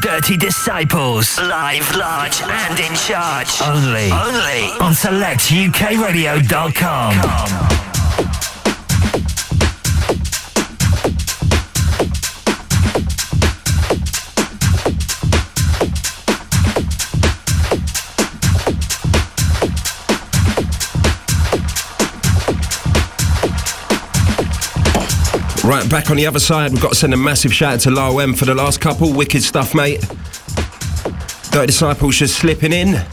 Dirty Disciples. Live, large, and in charge. Only. Only. On selectukradio.com. Right, back on the other side, we've got to send a massive shout out to Lyle M for the last couple. Wicked stuff, mate. Dirty Disciples just slipping in.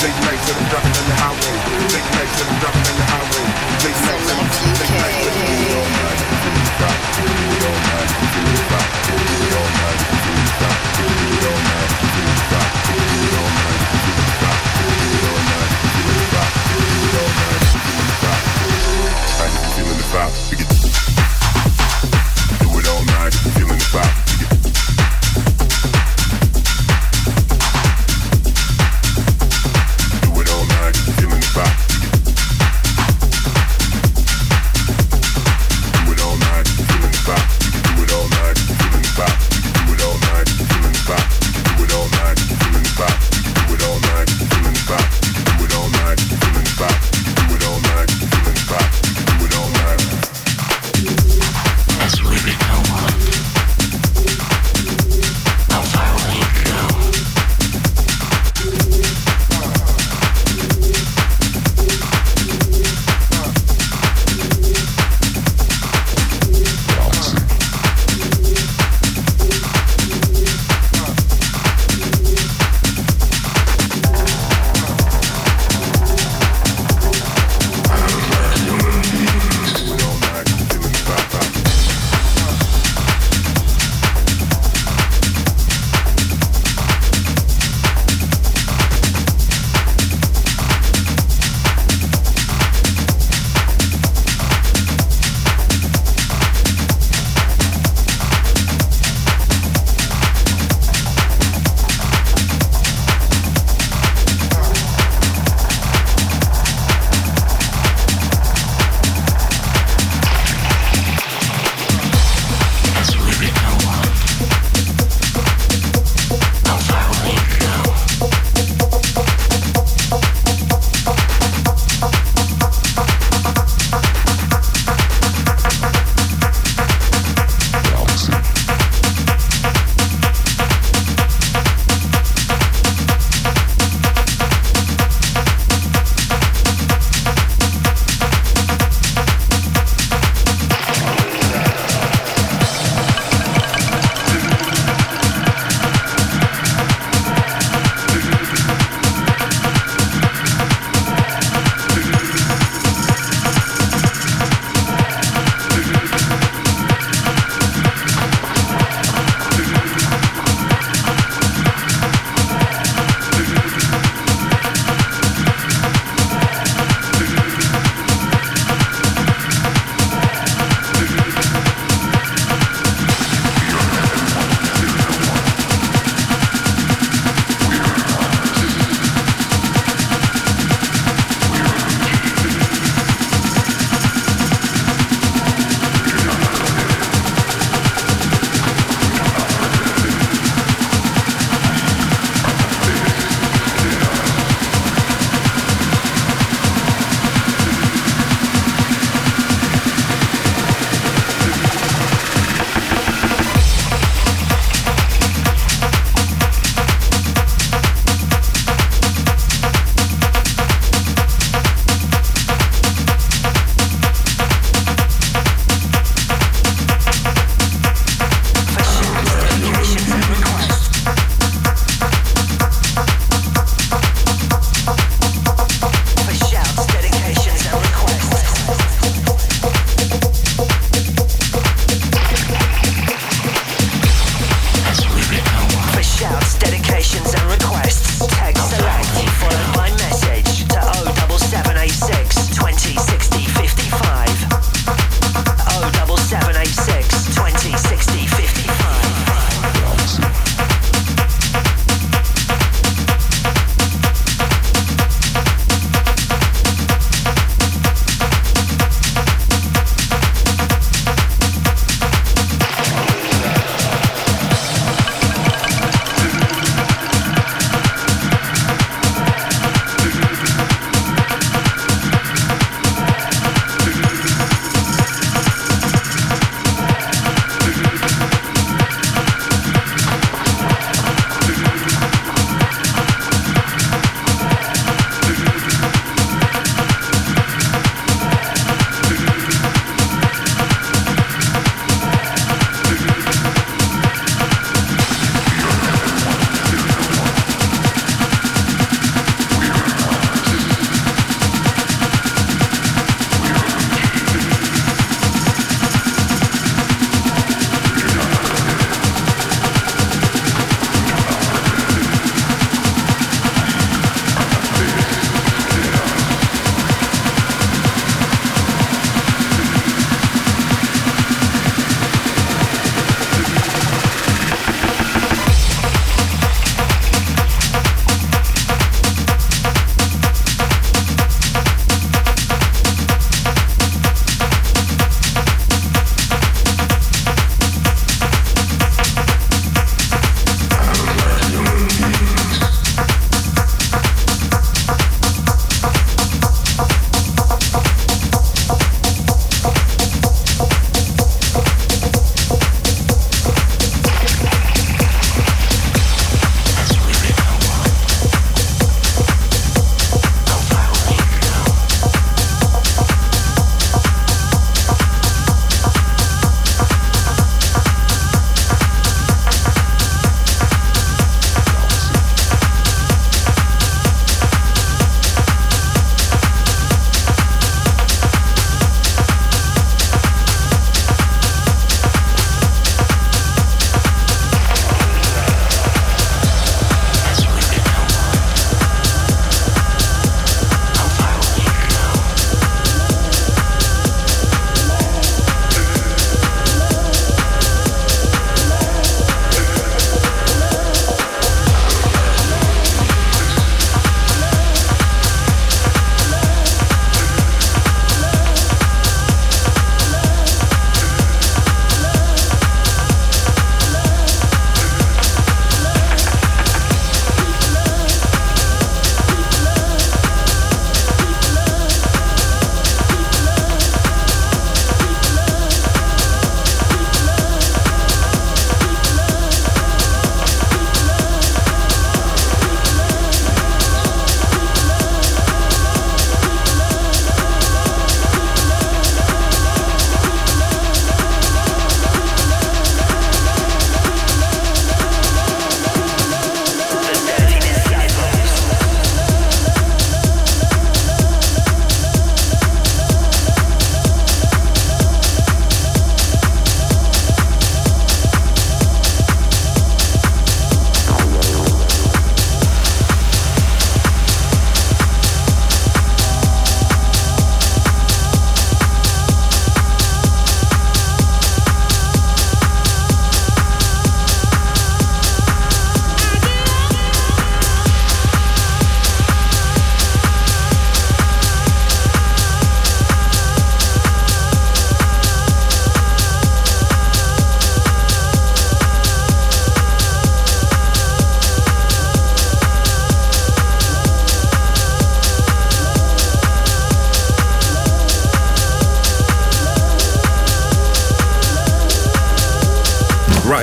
Late nights and I'm driving in the highway. Late nights and I'm driving in the highway. Late nights and I'm driving in the highway.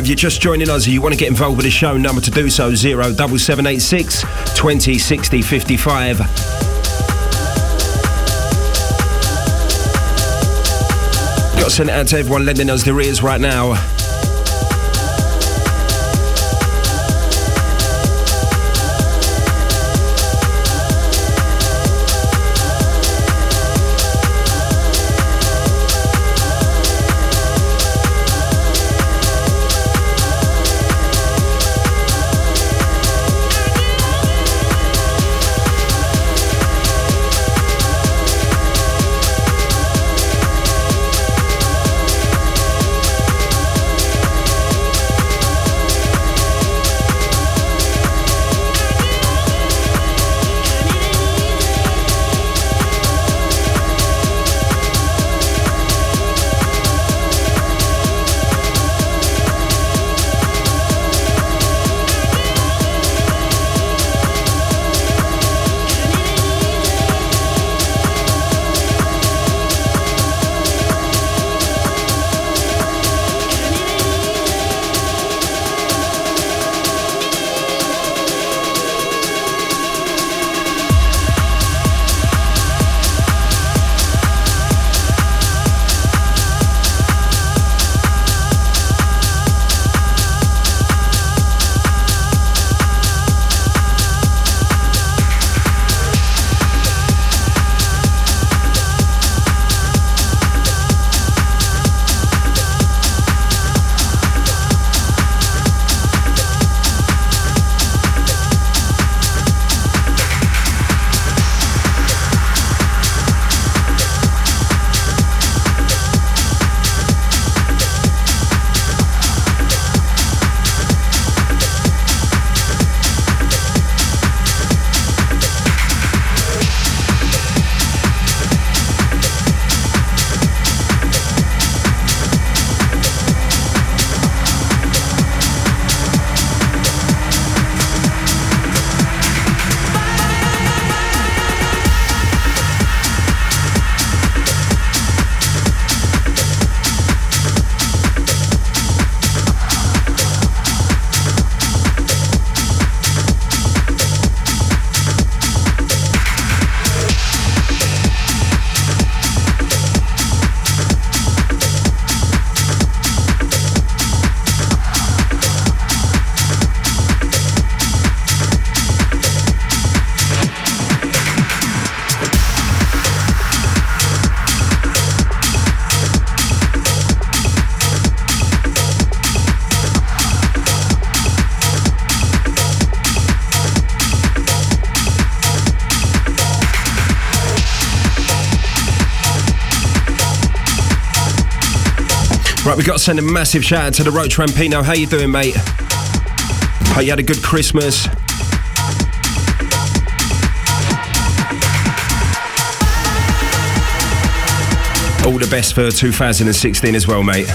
If you're just joining us and you want to get involved with the show, number to do so 07786 20 60 55. Got it out to everyone lending us their ears right now. Got to send a massive shout out to the Roach Rampino. How you doing, mate? Hope you had a good Christmas. All the best for 2016 as well, mate.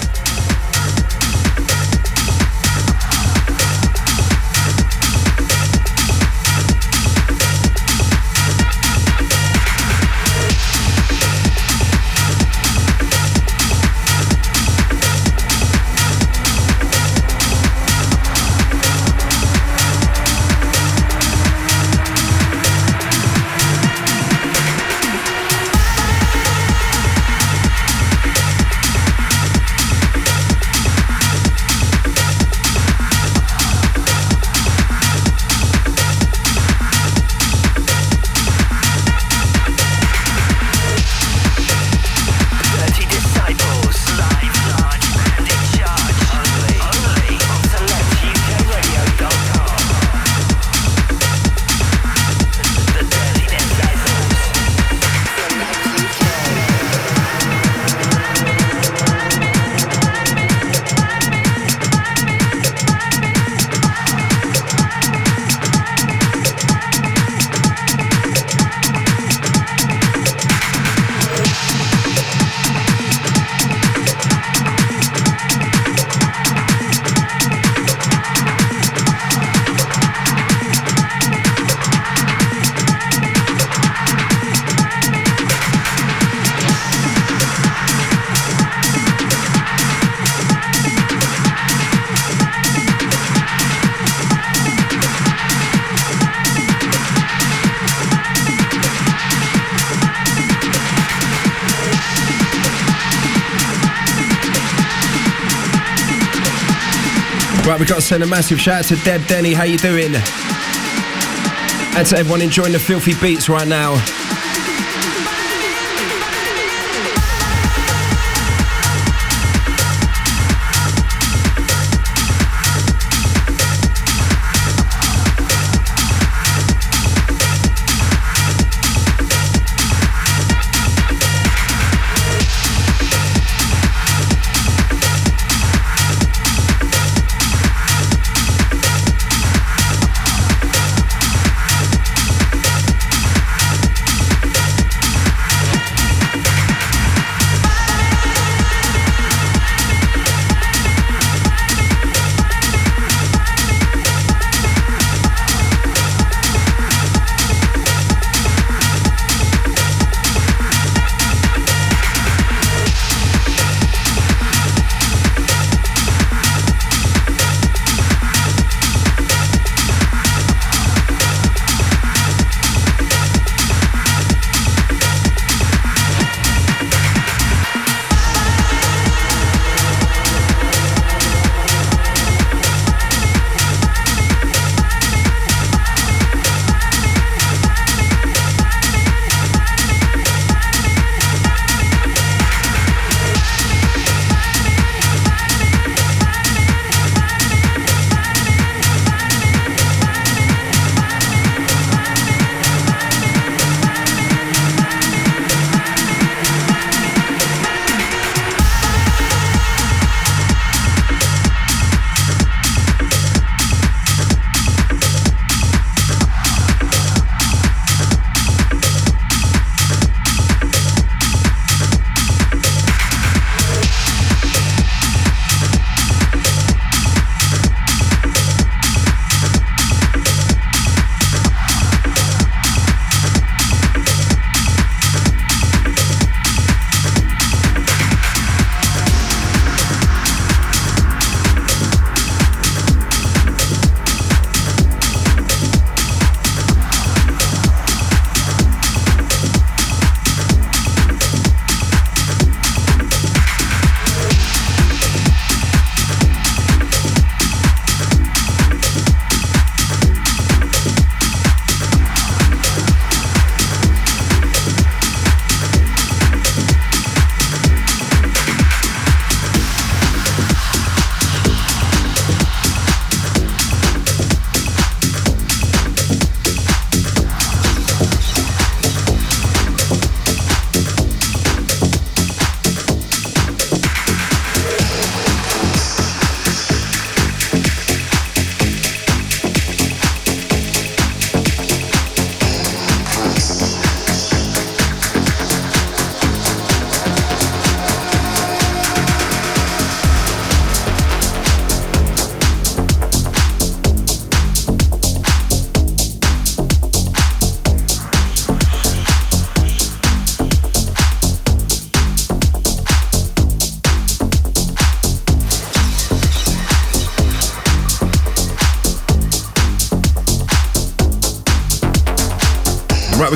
Got to send a massive shout out to Deb Denny. How you doing? And to everyone enjoying the filthy beats right now.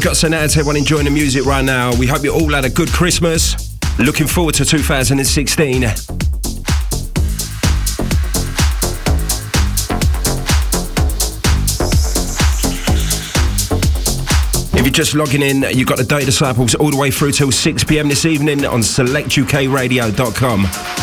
Got out everyone enjoying the music right now. We hope you all had a good Christmas. Looking forward to 2016. If you're just logging in, you've got the Dirty Disciples all the way through till 6 pm this evening on selectukradio.com.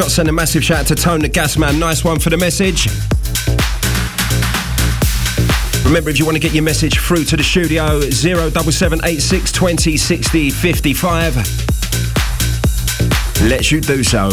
got to send a massive shout out to Tone the Gas Man. Nice one for the message. Remember, if you want to get your message through to the studio, 07786 20 60 55. Let you do so.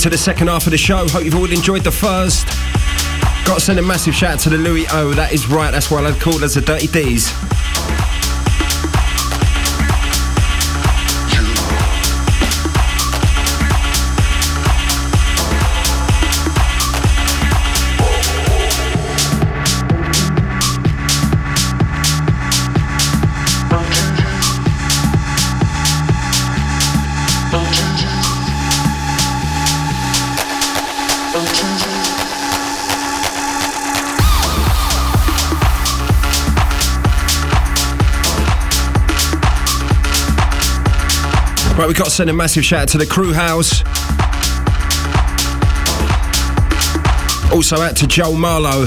Into the second half of the show. Hope you've all enjoyed the first. Got to send a massive shout out to the Louis O. That is right, that's why I called us the Dirty D's. We've got to send a massive shout out to the crew house. Also out to Joel Marlowe.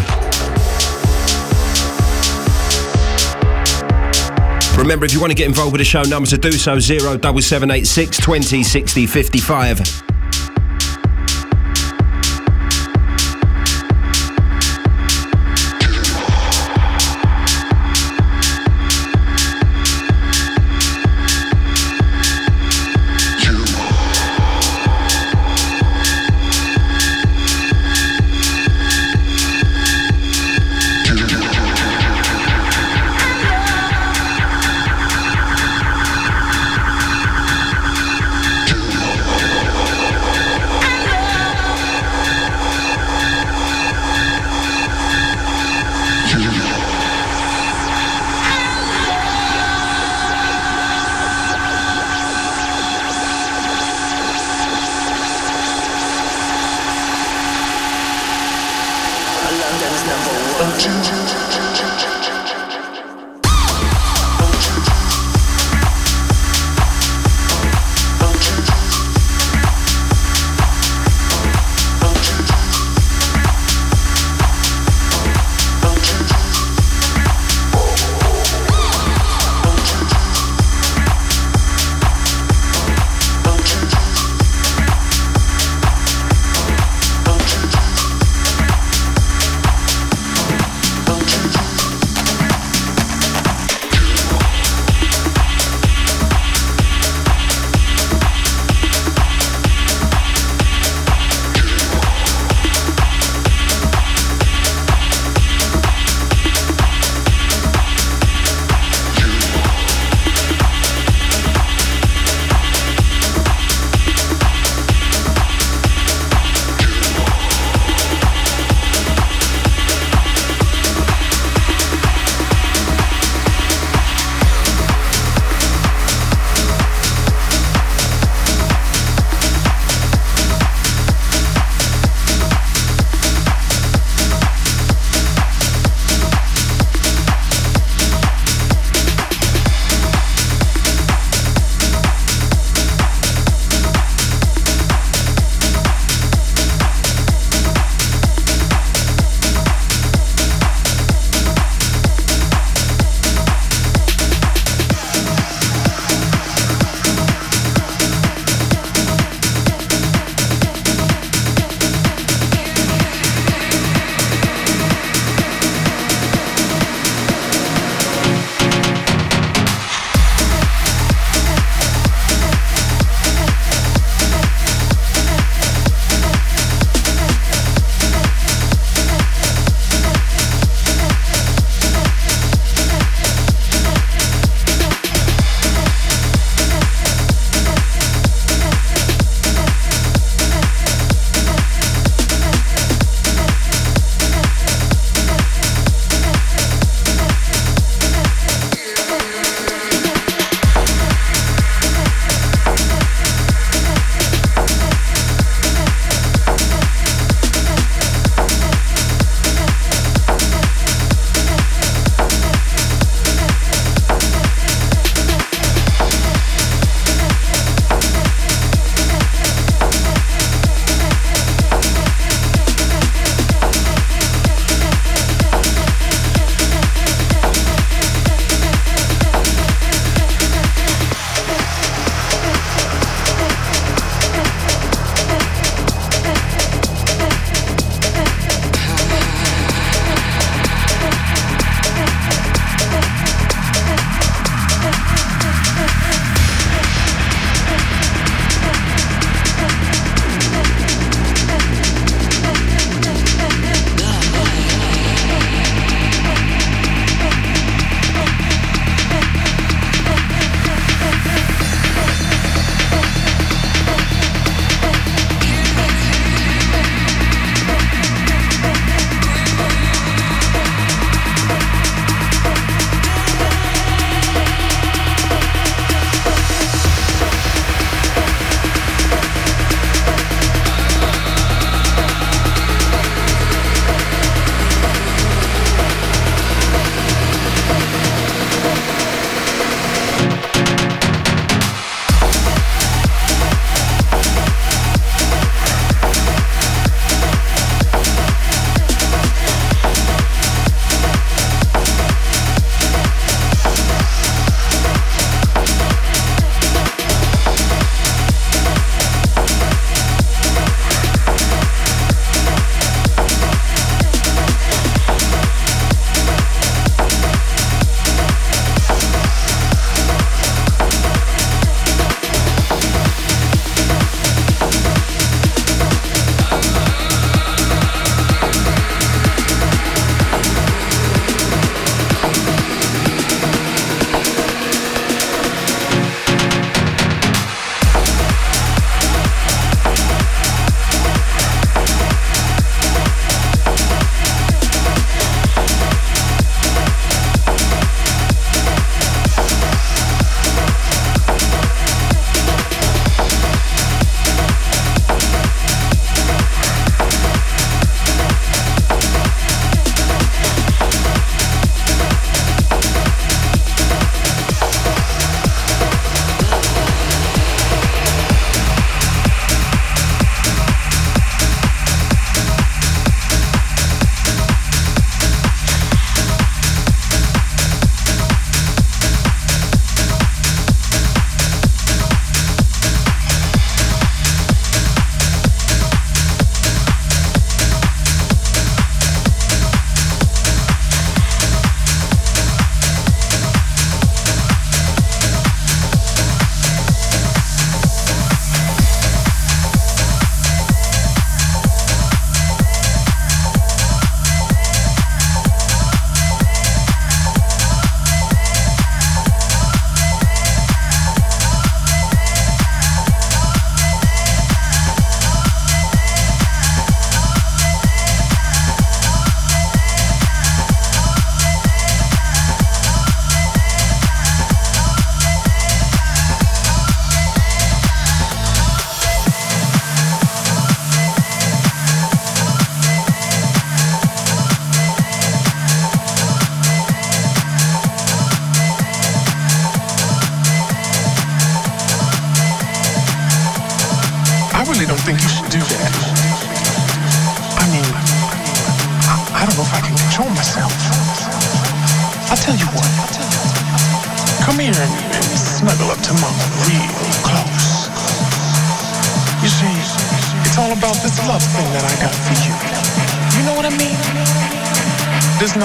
Remember, if you want to get involved with the show, numbers to do so 07786 20 60 55.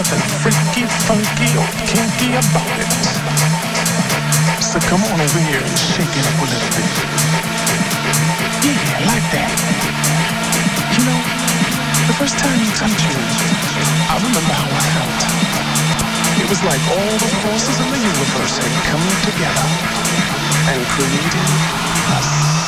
nothing freaky, funky, or kinky about it. So come on over here and shake it up a little bit. Yeah, like that. You know, the first time you touched me, I remember how I felt. It was like all the forces in the universe had come together and created us.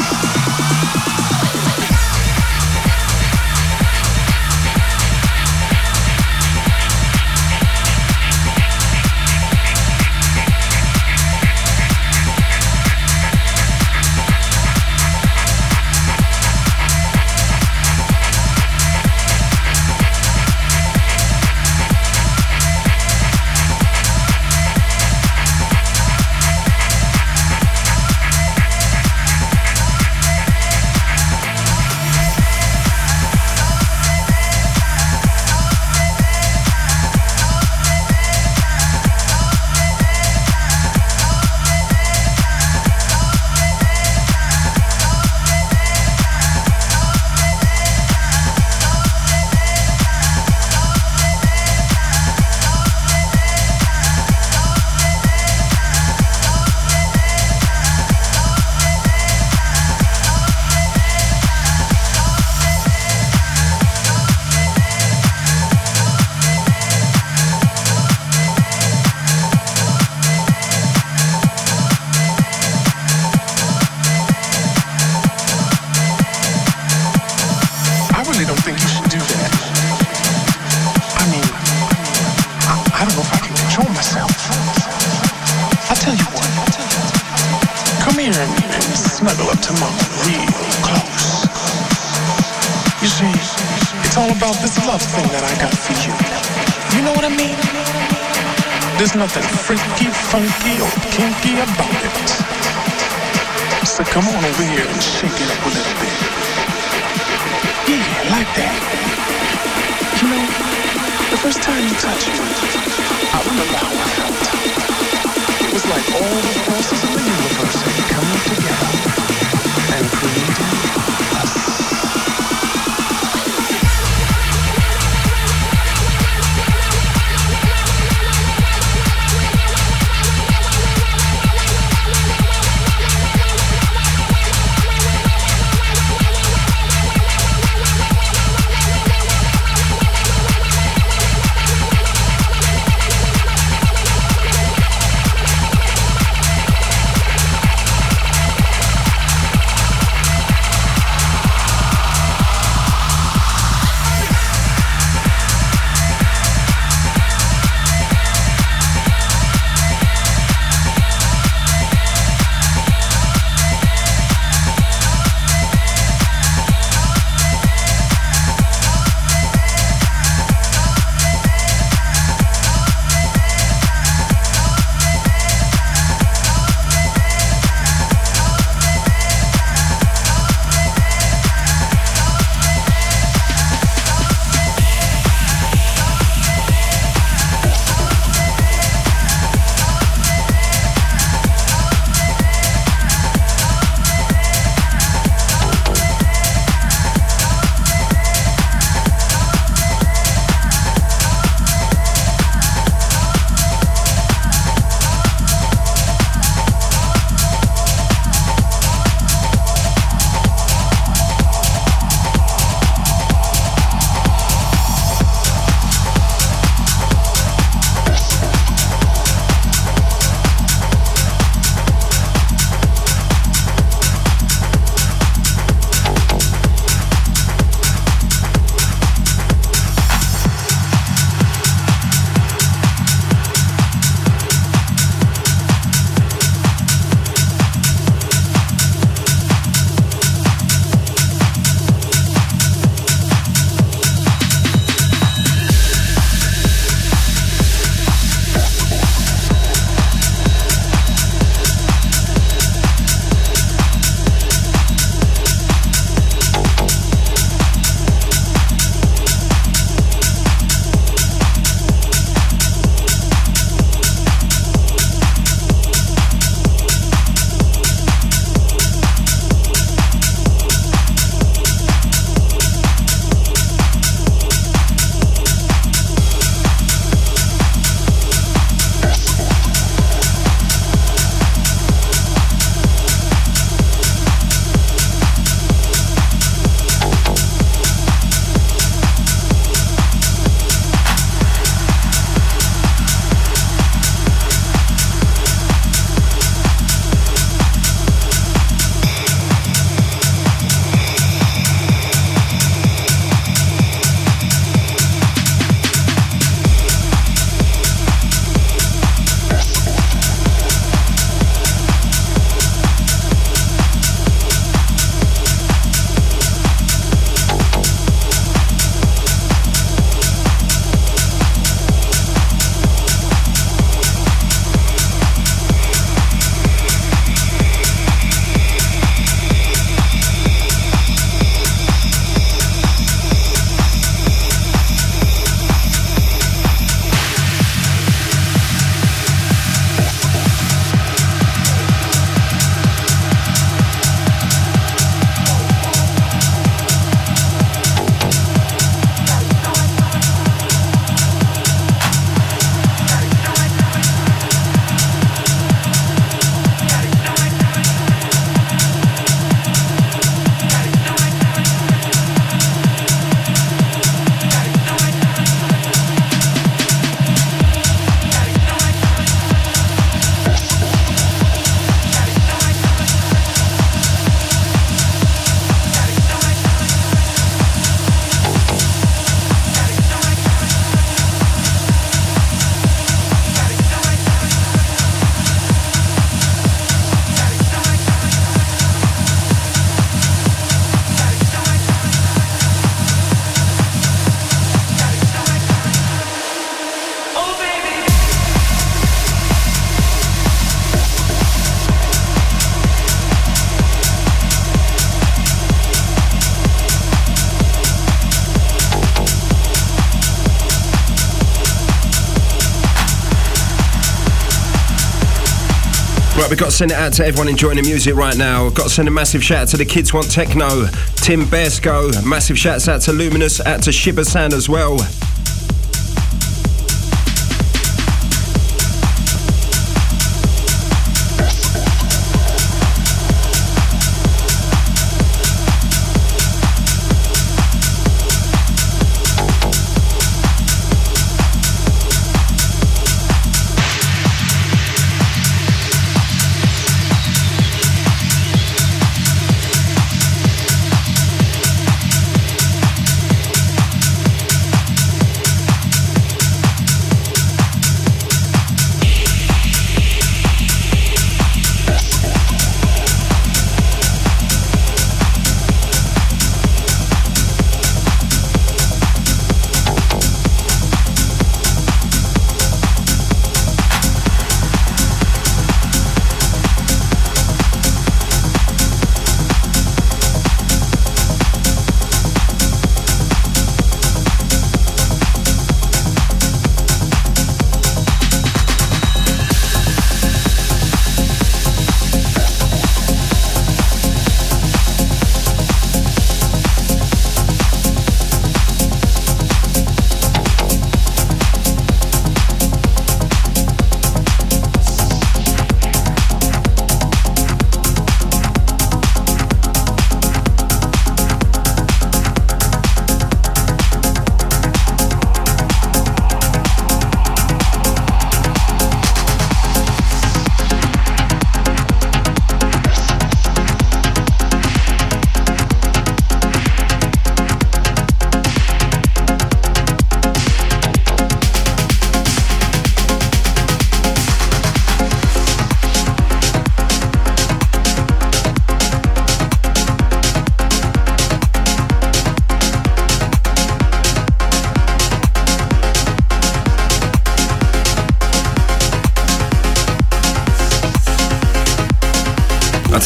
Send it out to everyone enjoying the music right now. Got to send a massive shout out to the Kids Want Techno, Tim Baresko, massive shouts out to Luminous, out to Shiba San as well.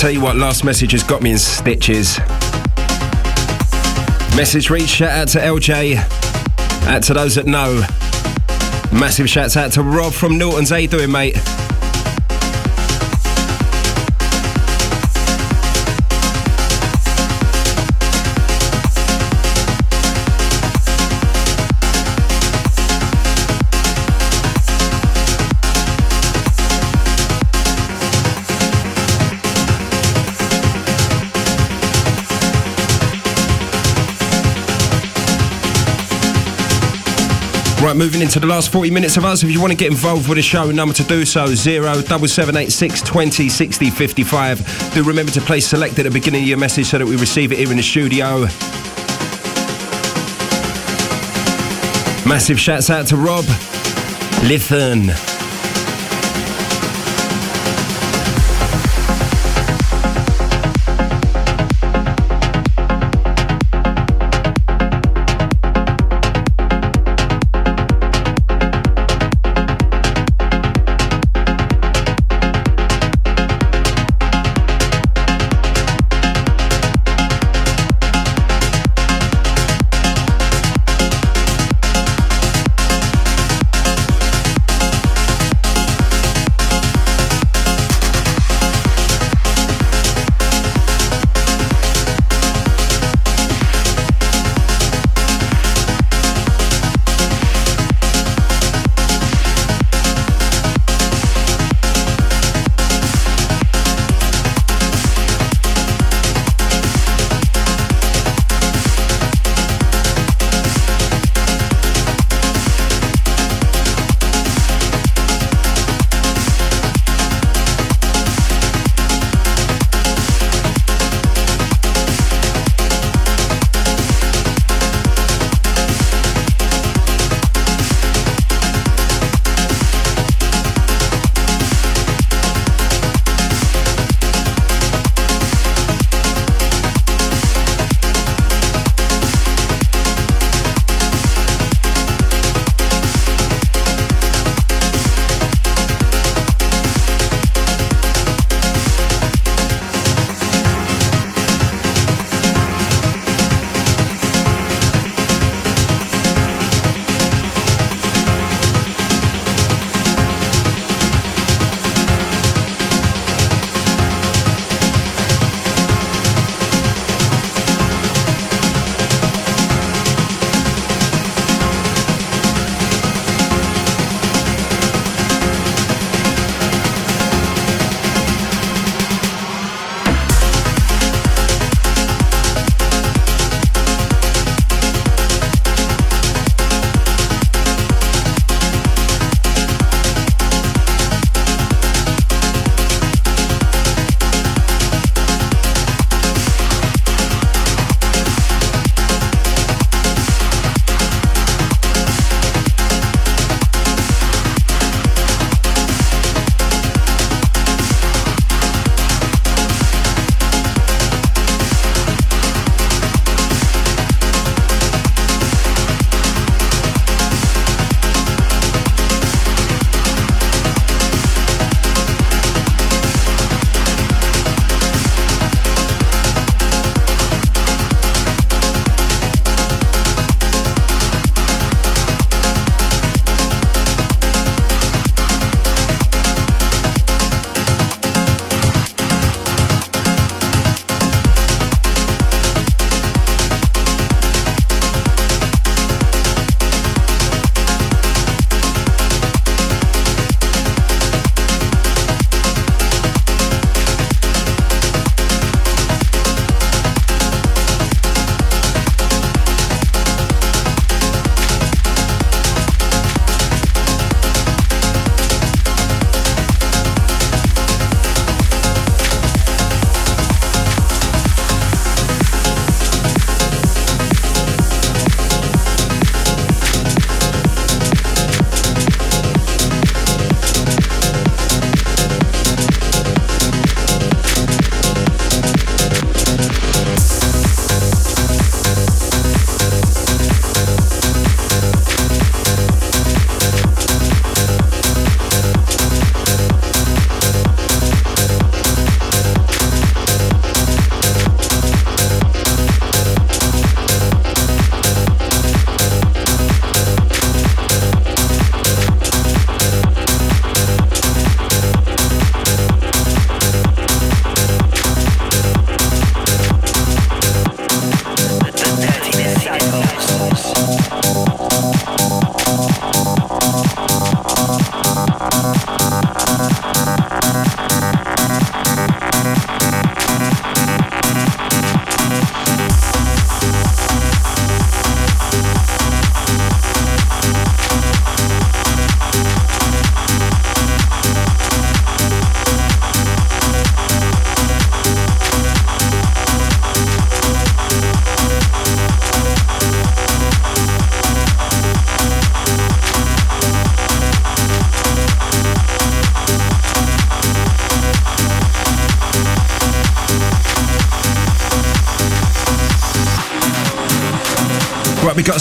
Tell you what, last message has got me in stitches. Message reach, shout out to LJ, out to those that know. Massive shouts out to Rob from Norton's. How you doing, mate? Right, moving into the last 40 minutes of us. If you want to get involved with the show, number to do so, 07786 20 60 55. Do remember to play select at the beginning of your message so that we receive it here in the studio. Massive shouts out to Rob. Listen.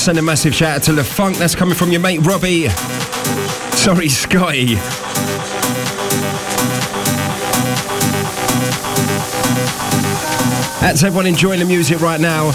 Send a massive shout out to the funk that's coming from your mate Robbie. Sorry, Scotty. That's everyone enjoying the music right now.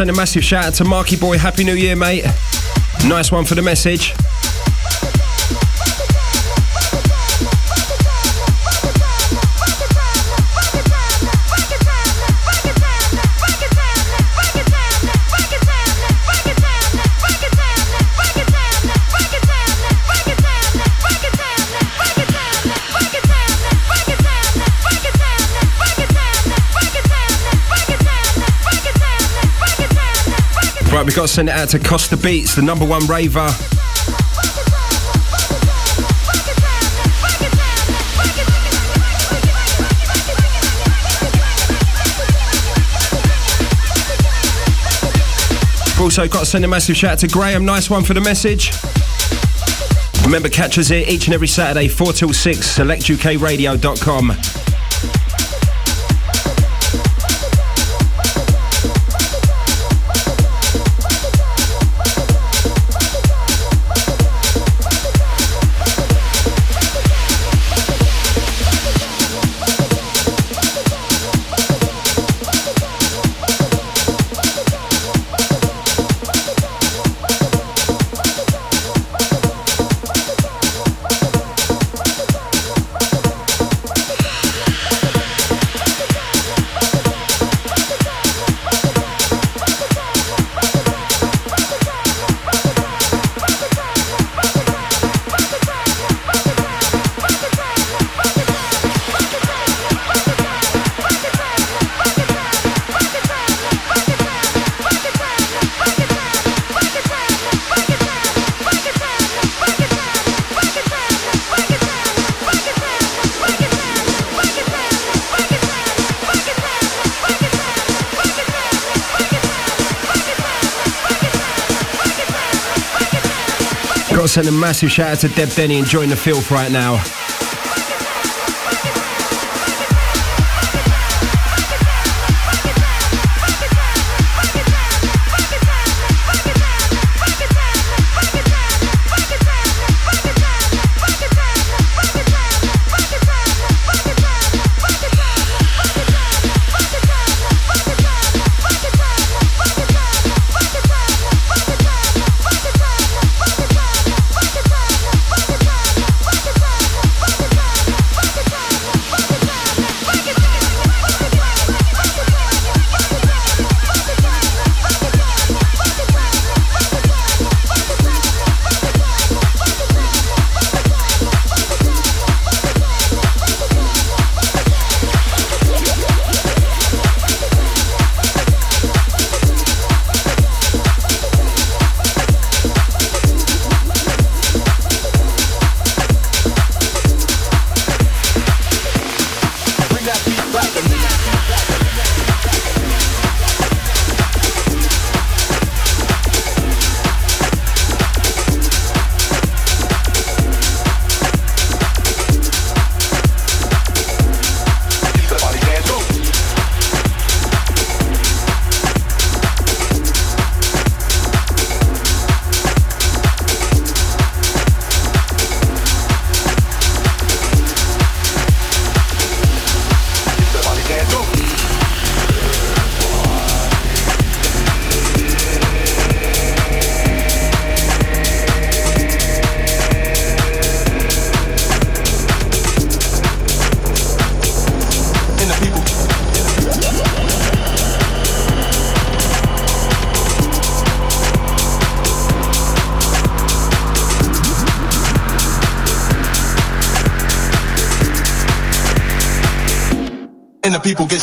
Send a massive shout out to Marky Boy. Happy New Year, mate. Nice one for the message. We've got to send it out to Costa Beats, the number one raver. We've also got to send a massive shout out to Graham. Nice one for the message. Remember, catch us here each and every Saturday, 4 till 6, selectukradio.com. Send a massive shout out to Deb Denny enjoying the filth right now.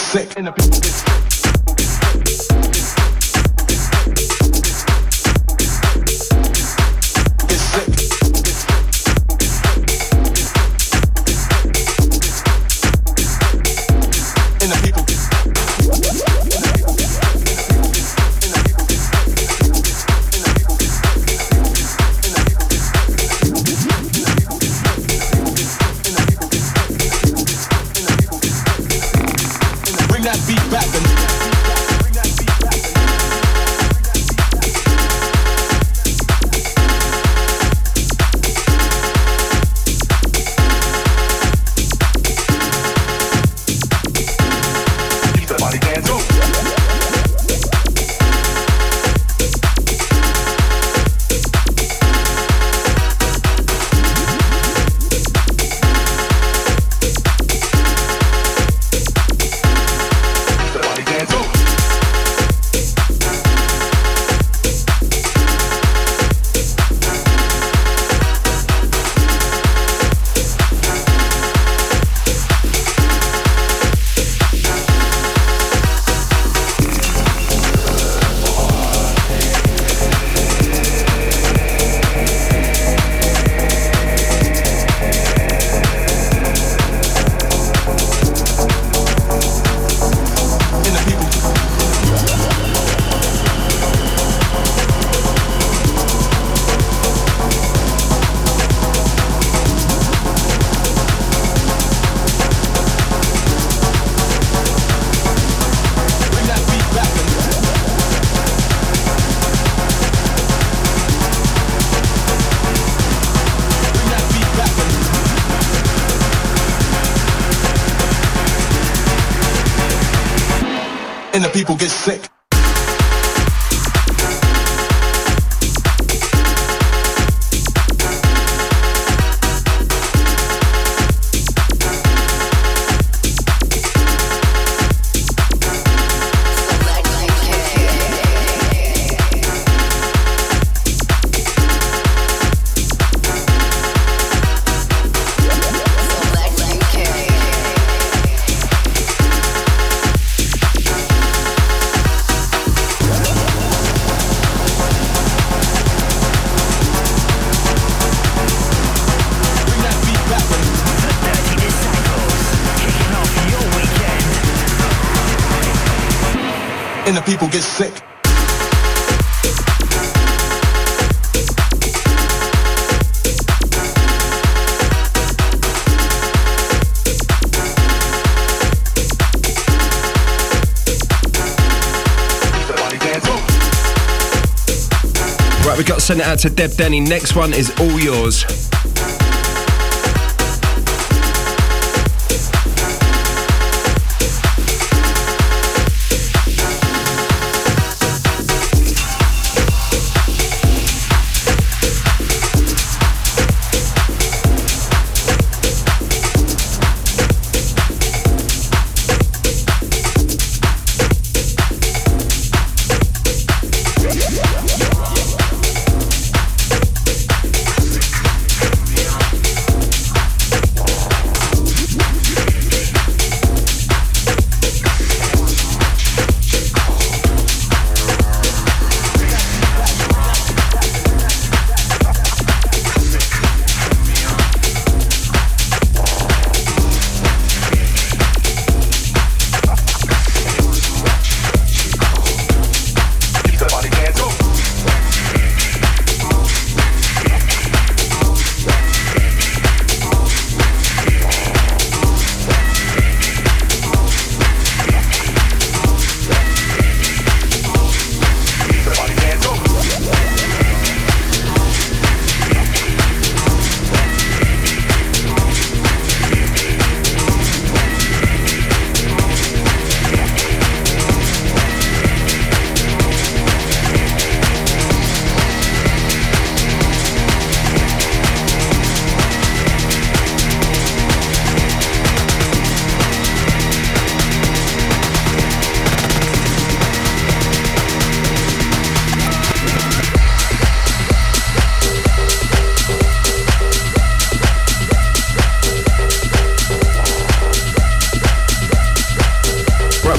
Sick. People get sick. People get sick. Right, we got to send it out to Deb Denny. Next one is all yours.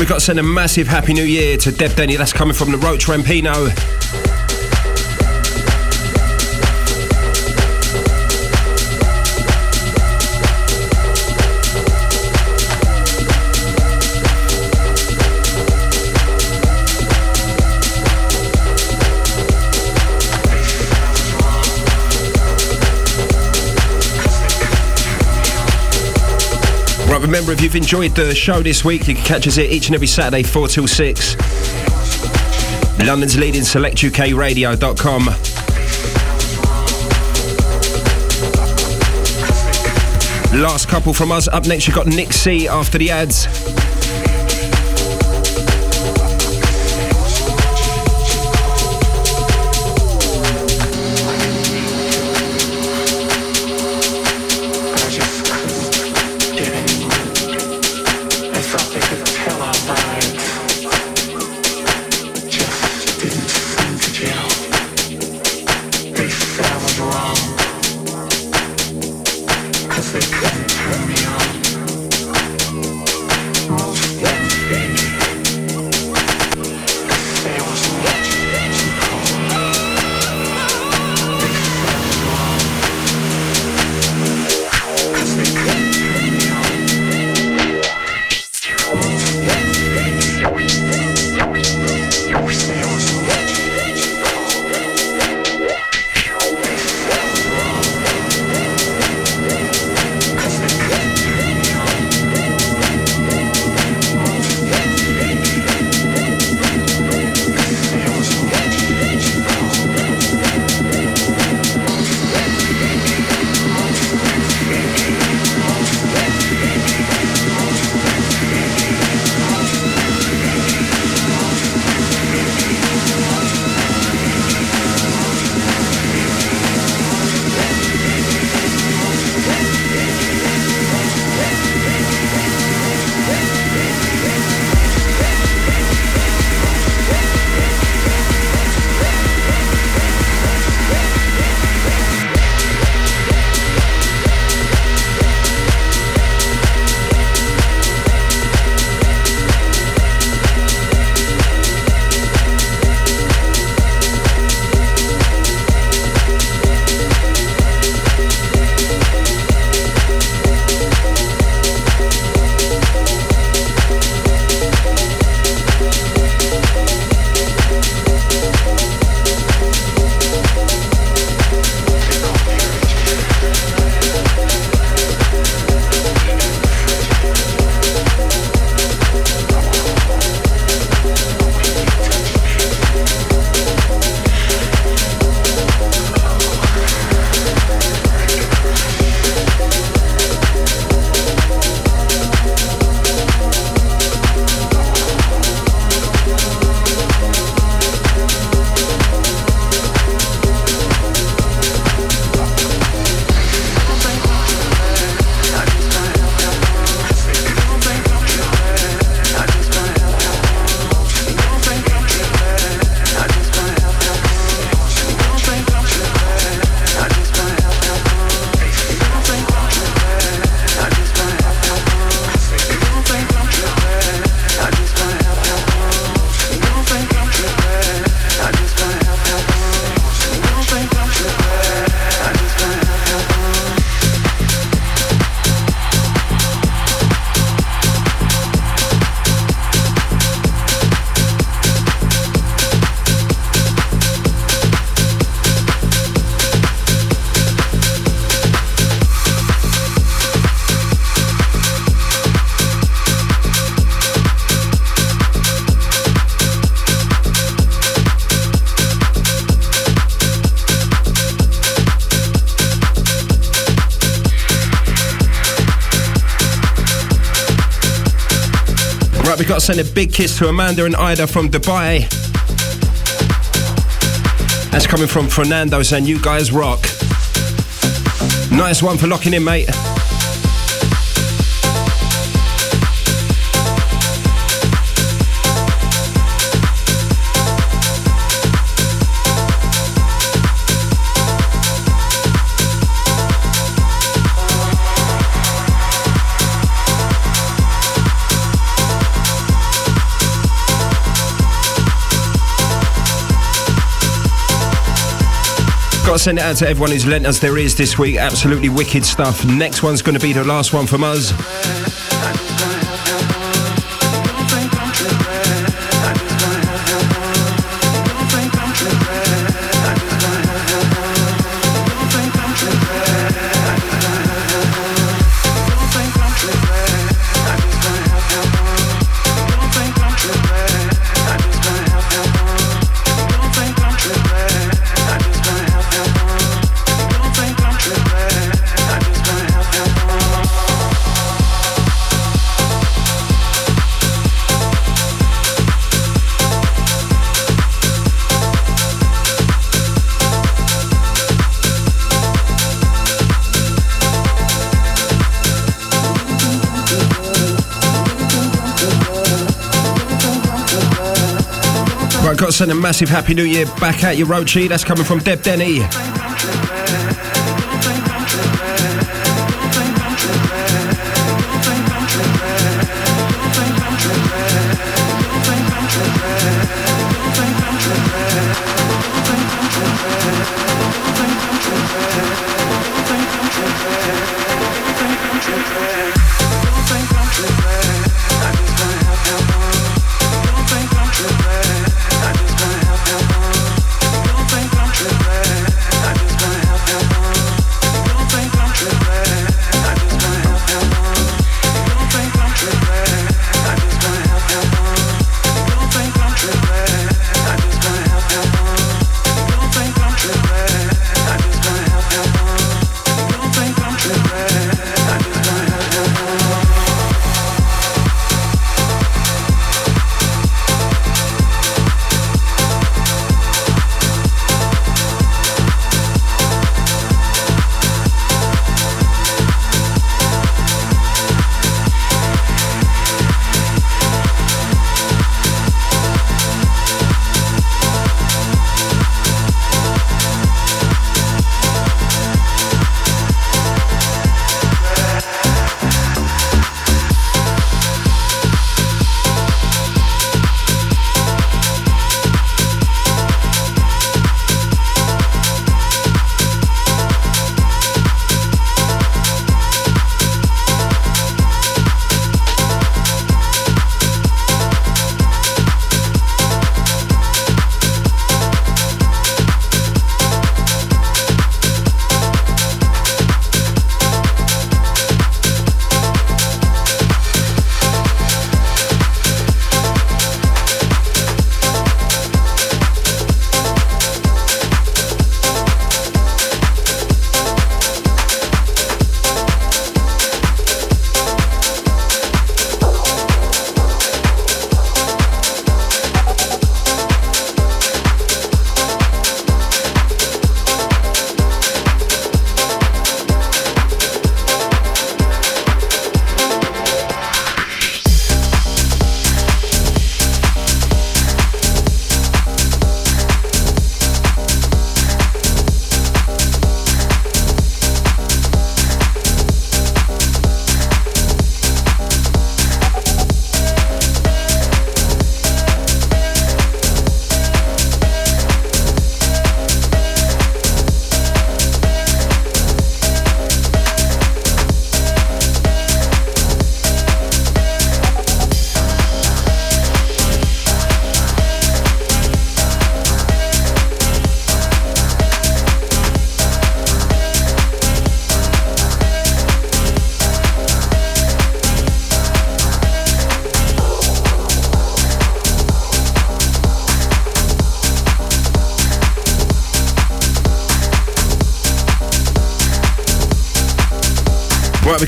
Got to send a massive happy new year to Deb Denny. That's coming from the Roach Rampino. Right, remember if you've enjoyed the show this week, you can catch us here each and every Saturday, 4 till 6. London's leading selectukradio.com. Last couple from us. Up next, you've got Nick C after the ads. Got to send a big kiss to Amanda and Ida from Dubai. That's coming from Fernando saying, You guys rock. Nice one for locking in, mate. To send it out to everyone who's lent us their ears this week. Absolutely wicked stuff. Next one's going to be the last one from us. Send a massive happy new year back at you, Roachy. That's coming from Deb Denny.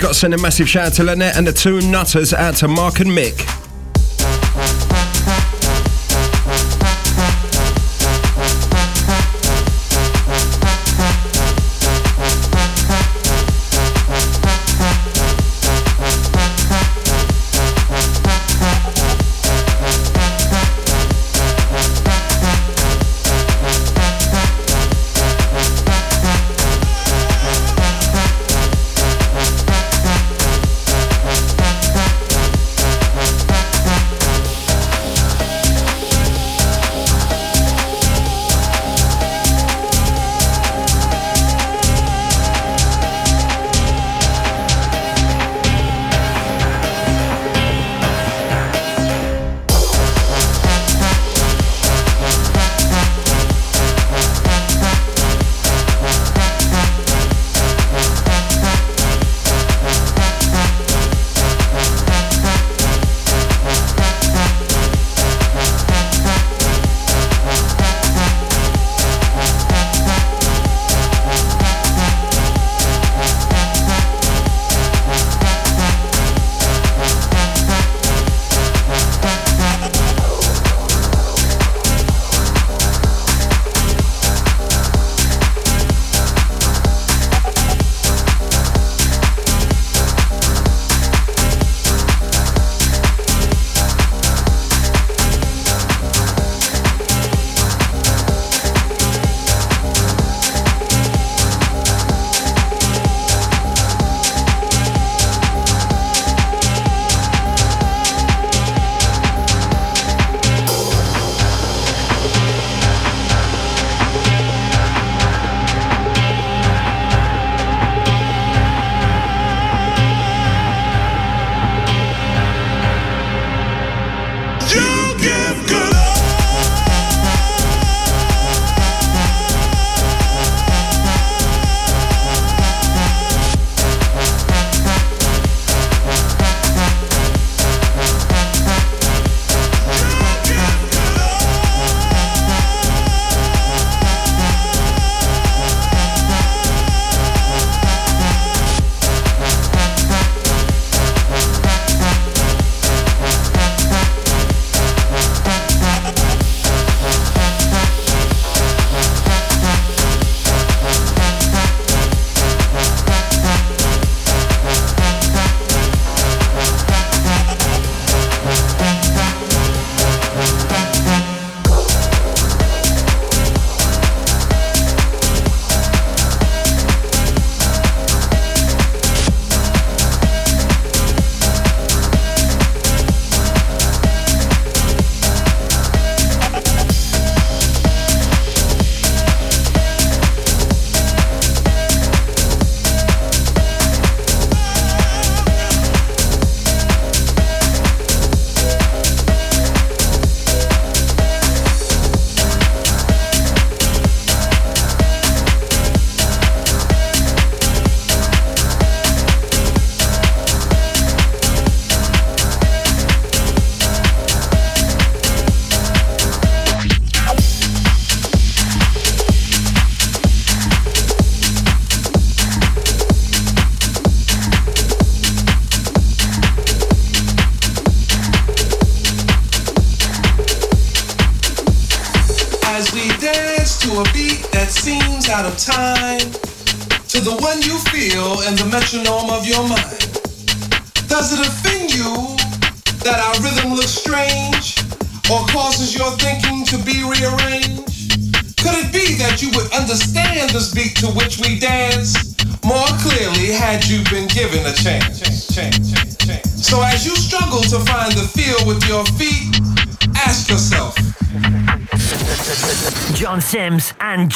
Got to send a massive shout out to Lynette and the two nutters out to Mark and Mick.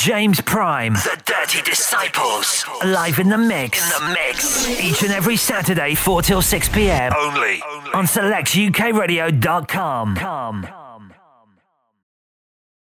James Prime. The Dirty Disciples. Live in the mix. In the mix. Each and every Saturday, 4 till 6 p.m. Only. Only. On come